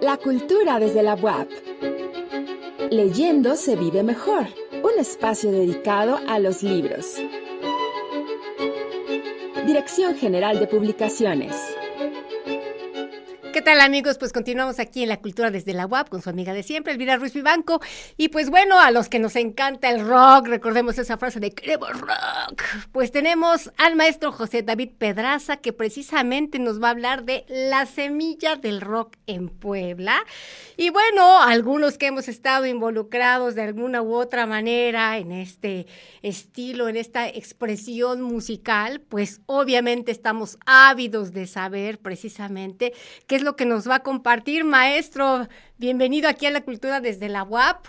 La cultura desde la web. Leyendo se vive mejor. Un espacio dedicado a los libros. Dirección General de Publicaciones. ¿Qué tal amigos? Pues continuamos aquí en la cultura desde la UAP con su amiga de siempre, Elvira Ruiz Vivanco. Y pues bueno, a los que nos encanta el rock, recordemos esa frase de queremos rock. Pues tenemos al maestro José David Pedraza que precisamente nos va a hablar de la semilla del rock en Puebla. Y bueno, algunos que hemos estado involucrados de alguna u otra manera en este estilo, en esta expresión musical, pues obviamente estamos ávidos de saber precisamente qué es lo que nos va a compartir. Maestro, bienvenido aquí a la cultura desde la UAP.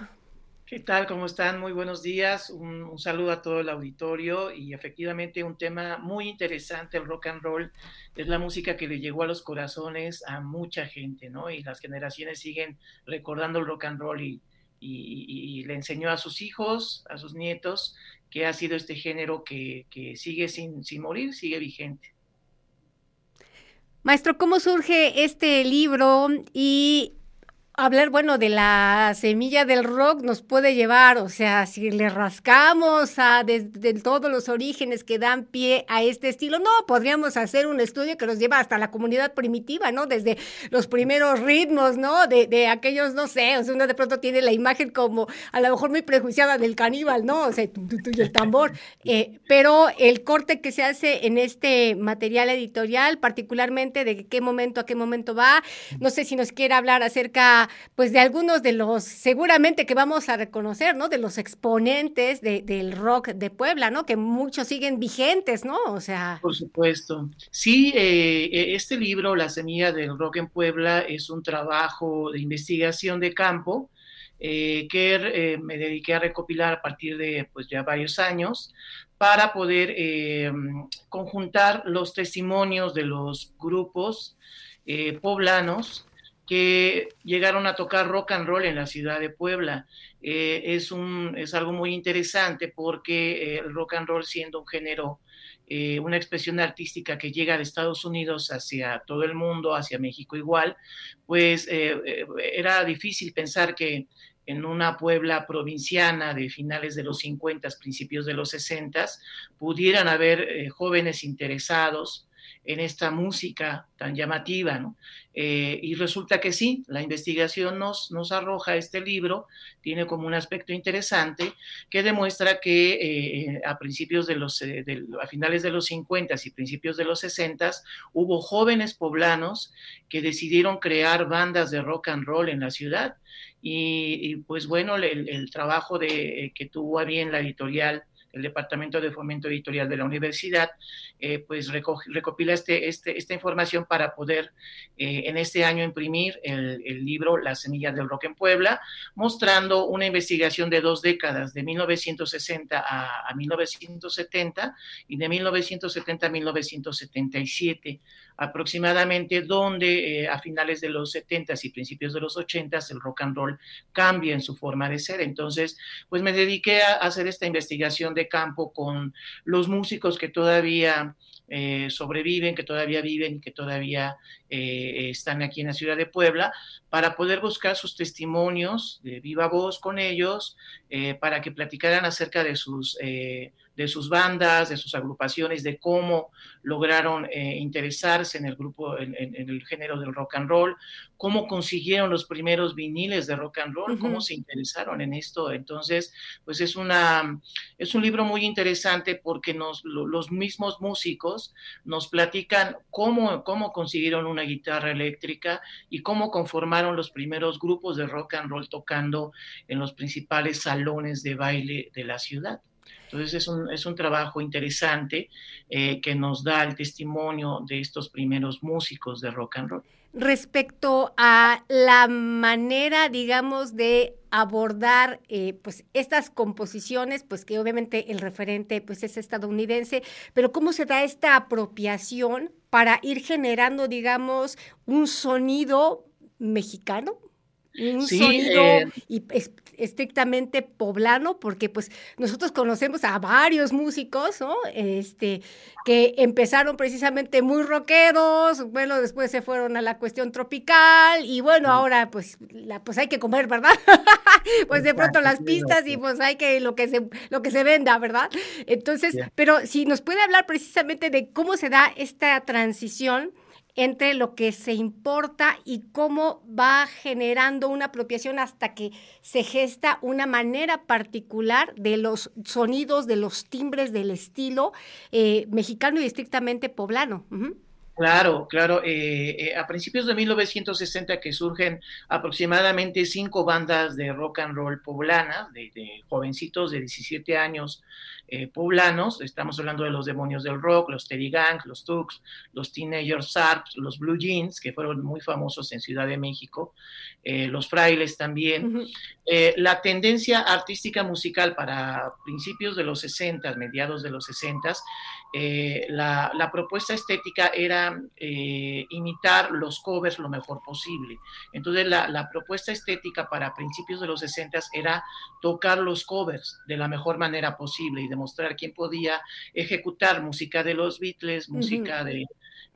¿Qué tal? ¿Cómo están? Muy buenos días. Un, saludo a todo el auditorio y efectivamente un tema muy interesante, el rock and roll. Es la música que le llegó a los corazones a mucha gente, ¿no? Y las generaciones siguen recordando el rock and roll y, y, le enseñó a sus hijos, a sus nietos, que ha sido este género que, que sigue sin, sin morir, sigue vigente. Maestro, ¿cómo surge este libro y hablar, bueno, de la semilla del rock nos puede llevar, o sea, si le rascamos a desde todos los orígenes que dan pie a este estilo, no, podríamos hacer un estudio que nos lleva hasta la comunidad primitiva, ¿no? Desde los primeros ritmos, ¿no? De, de aquellos, no sé, o sea, uno de pronto tiene la imagen como a lo mejor muy prejuiciada del caníbal, ¿no? O sea, tu, tu, y el tambor. Eh, pero el corte que se hace en este material editorial, particularmente de qué momento a qué momento va, no sé si nos quiere hablar acerca pues de algunos de los, seguramente que vamos a reconocer, ¿no? De los exponentes del rock de Puebla, ¿no? Que muchos siguen vigentes, ¿no? O sea. Por supuesto. Sí, eh, eh, este libro, La Semilla del Rock en Puebla, es un trabajo de investigación de campo. Eh, que me dediqué a recopilar a partir de pues ya varios años para poder conjuntar los testimonios de los grupos poblanos que llegaron a tocar rock and roll en la ciudad de Puebla. Eh, es, un, es algo muy interesante porque eh, el rock and roll siendo un género, eh, una expresión artística que llega de Estados Unidos hacia todo el mundo, hacia México igual, pues era difícil pensar que en una Puebla provinciana de finales de los 50, principios de los 60, pudieran haber jóvenes interesados en esta música tan llamativa, ¿no? Eh, y resulta que sí, la investigación nos, nos arroja este libro, tiene como un aspecto interesante que demuestra que eh, a principios de los, eh, a finales de los 50 y principios de los 60 hubo jóvenes poblanos que decidieron crear bandas de rock and roll en la ciudad. Y, pues bueno, el, trabajo de, que tuvo a bien la editorial el Departamento de Fomento Editorial de la Universidad, eh, pues recopila este, este, esta información para poder eh, en este año imprimir el, libro Las semillas del rock en Puebla, mostrando una investigación de dos décadas, de 1960 a, a 1970 y de 1970 a 1977 aproximadamente, donde eh, a finales de los 70s y principios de los 80s el rock and roll cambia en su forma de ser. Entonces, pues me dediqué a hacer esta investigación de campo con los músicos que todavía eh, sobreviven, que todavía viven, que todavía eh, están aquí en la ciudad de Puebla, para poder buscar sus testimonios de viva voz con ellos, para que platicaran acerca de sus de sus bandas, de sus agrupaciones, de cómo lograron eh, interesarse en el grupo, en, el género del rock and roll, cómo consiguieron los primeros viniles de rock and roll, cómo se interesaron en esto. Entonces, pues es, una, es un libro muy interesante porque nos, los mismos músicos nos platican cómo, cómo consiguieron una guitarra eléctrica y cómo conformaron los primeros grupos de rock and roll tocando en los principales salones de baile de la ciudad. Entonces es un, es un trabajo interesante eh, que nos da el testimonio de estos primeros músicos de rock and roll. Respecto a la manera, digamos, de abordar eh, pues estas composiciones, pues que obviamente el referente pues es estadounidense, pero cómo se da esta apropiación para ir generando, digamos, un sonido mexicano, un sonido eh, y estrictamente poblano, porque pues nosotros conocemos a varios músicos, ¿no? Este, que empezaron precisamente muy rockeros, bueno, después se fueron a la cuestión tropical y bueno, ahora pues, la, pues hay que comer, ¿verdad? pues de pronto las pistas y pues hay que lo que se, lo que se venda, ¿verdad? Entonces, pero si nos puede hablar precisamente de cómo se da esta transición entre lo que se importa y cómo va generando una apropiación hasta que se gesta una manera particular de los sonidos, de los timbres, del estilo eh, mexicano y estrictamente poblano. Claro, claro. Eh, eh, a principios de 1960 que surgen aproximadamente cinco bandas de rock and roll poblanas, de, jovencitos de 17 años eh, poblanos. Estamos hablando de los Demonios del Rock, los Teddy Gang, los Tux, los Teenagers Sarps, los Blue Jeans, que fueron muy famosos en Ciudad de México, los Frailes también. la tendencia artística musical para principios de los 60, mediados de los 60, la, la propuesta estética era eh, imitar los covers lo mejor posible. Entonces la, propuesta estética para principios de los 60 era tocar los covers de la mejor manera posible y demostrar quién podía ejecutar música de los Beatles, música de,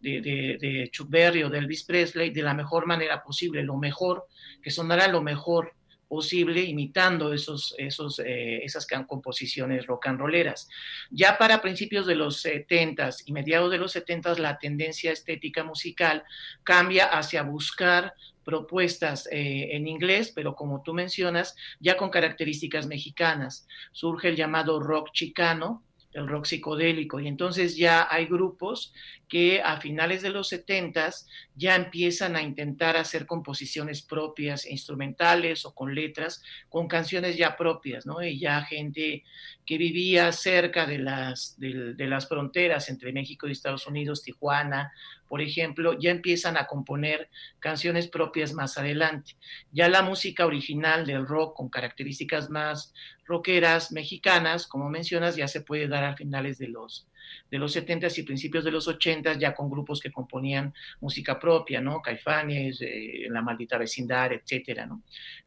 de, de, Chuck Berry o de Elvis Presley de la mejor manera posible, lo mejor, que sonara lo mejor posible imitando esos, esos, eh, esas composiciones rock and rolleras. Ya para principios de los 70 y mediados de los 70 la tendencia estética musical cambia hacia buscar propuestas eh, en inglés, pero como tú mencionas, ya con características mexicanas. Surge el llamado rock chicano, el rock psicodélico. Y entonces ya hay grupos que a finales de los 70 ya empiezan a intentar hacer composiciones propias, instrumentales o con letras, con canciones ya propias, ¿no? Y ya gente que vivía cerca de las, de, las fronteras entre México y Estados Unidos, Tijuana, por ejemplo, ya empiezan a componer canciones propias más adelante. Ya la música original del rock con características más rockeras mexicanas, como mencionas, ya se puede dar a finales de los de los 70s y principios de los 80s, ya con grupos que componían música propia, ¿no? Caifanes, eh, La Maldita Vecindad, etcétera, ¿no?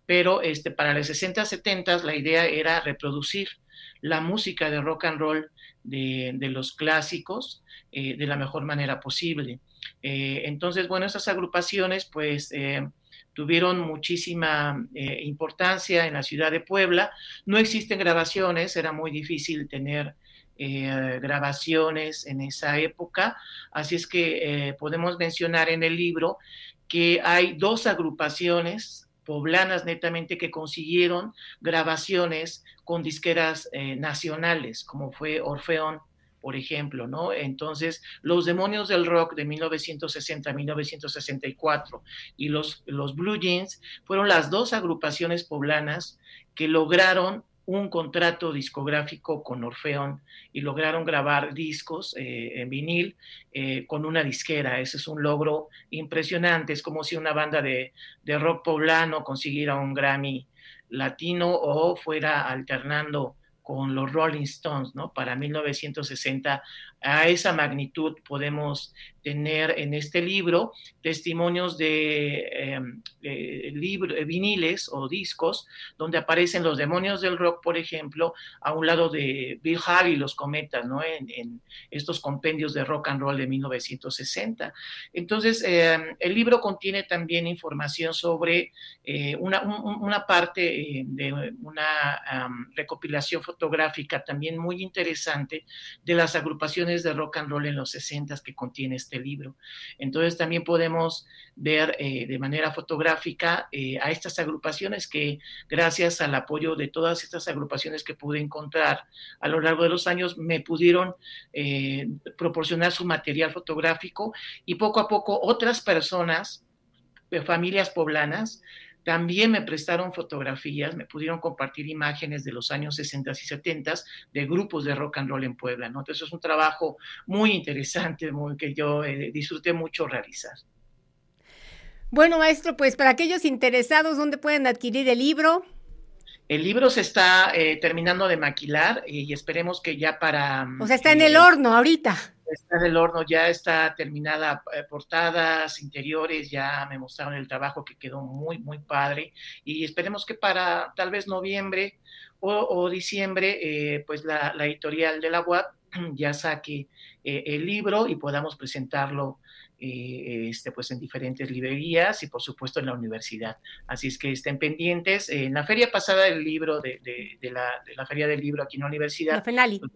Pero este, para los 60 70s la idea era reproducir la música de rock and roll de, los clásicos eh, de la mejor manera posible. Eh, entonces, bueno, esas agrupaciones, pues, tuvieron muchísima importancia en la ciudad de Puebla. No existen grabaciones, era muy difícil tener eh, grabaciones en esa época. Así es que eh, podemos mencionar en el libro que hay dos agrupaciones poblanas netamente que consiguieron grabaciones con disqueras eh, nacionales, como fue Orfeón, por ejemplo, ¿no? Entonces, Los Demonios del Rock de 1960-1964 y los, los Blue Jeans fueron las dos agrupaciones poblanas que lograron un contrato discográfico con Orfeón y lograron grabar discos eh, en vinil eh, con una disquera. Ese es un logro impresionante. Es como si una banda de, de rock poblano consiguiera un Grammy latino o fuera alternando con los Rolling Stones, ¿no? Para 1960 a esa magnitud podemos tener en este libro testimonios de, em, viniles o discos donde aparecen los demonios del rock, por ejemplo, a un lado de Bill Haley los cometas, ¿no? En, estos compendios de rock and roll de 1960. Entonces, em, el libro contiene también información sobre eh, una, una, parte eh, de una recopilación fotográfica también muy interesante de las agrupaciones de rock and roll en los 60 que contiene este libro. Entonces también podemos ver eh, de manera fotográfica eh, a estas agrupaciones que gracias al apoyo de todas estas agrupaciones que pude encontrar a lo largo de los años me pudieron eh, proporcionar su material fotográfico y poco a poco otras personas, familias poblanas, también me prestaron fotografías, me pudieron compartir imágenes de los años 60 y 70 de grupos de rock and roll en Puebla, ¿no? Entonces es un trabajo muy interesante, muy, que yo eh, disfruté mucho realizar. Bueno, maestro, pues para aquellos interesados, ¿dónde pueden adquirir el libro? El libro se está eh, terminando de maquilar y esperemos que ya para... O sea, está en el horno ahorita Está en el horno, ya está terminada eh, portadas, interiores, ya me mostraron el trabajo que quedó muy, muy padre y esperemos que para tal vez noviembre o, diciembre, eh, pues la, editorial de la UAP ya saque eh, el libro y podamos presentarlo este, pues en diferentes librerías y por supuesto en la universidad. Así es que estén pendientes. En la feria pasada del libro, de, la, feria del libro aquí en la universidad, la FENALI. Pues,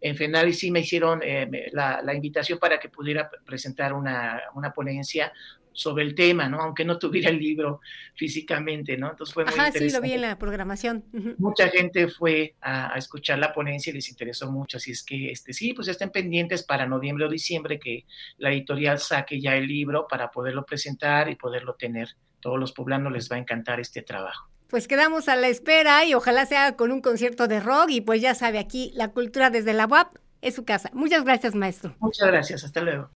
en FENALI sí me hicieron eh, la, invitación para que pudiera presentar una, una ponencia sobre el tema, ¿no? Aunque no tuviera el libro físicamente, ¿no? Entonces fue muy Ajá, sí, lo vi en la programación. Mucha gente fue a, escuchar la ponencia y les interesó mucho, así es que, este, sí, pues estén pendientes para noviembre o diciembre que la editorial saque ya el libro para poderlo presentar y poderlo tener. Todos los poblanos les va a encantar este trabajo. Pues quedamos a la espera y ojalá sea con un concierto de rock y pues ya sabe aquí, la cultura desde la UAP es su casa. Muchas gracias, maestro. Muchas gracias, hasta luego.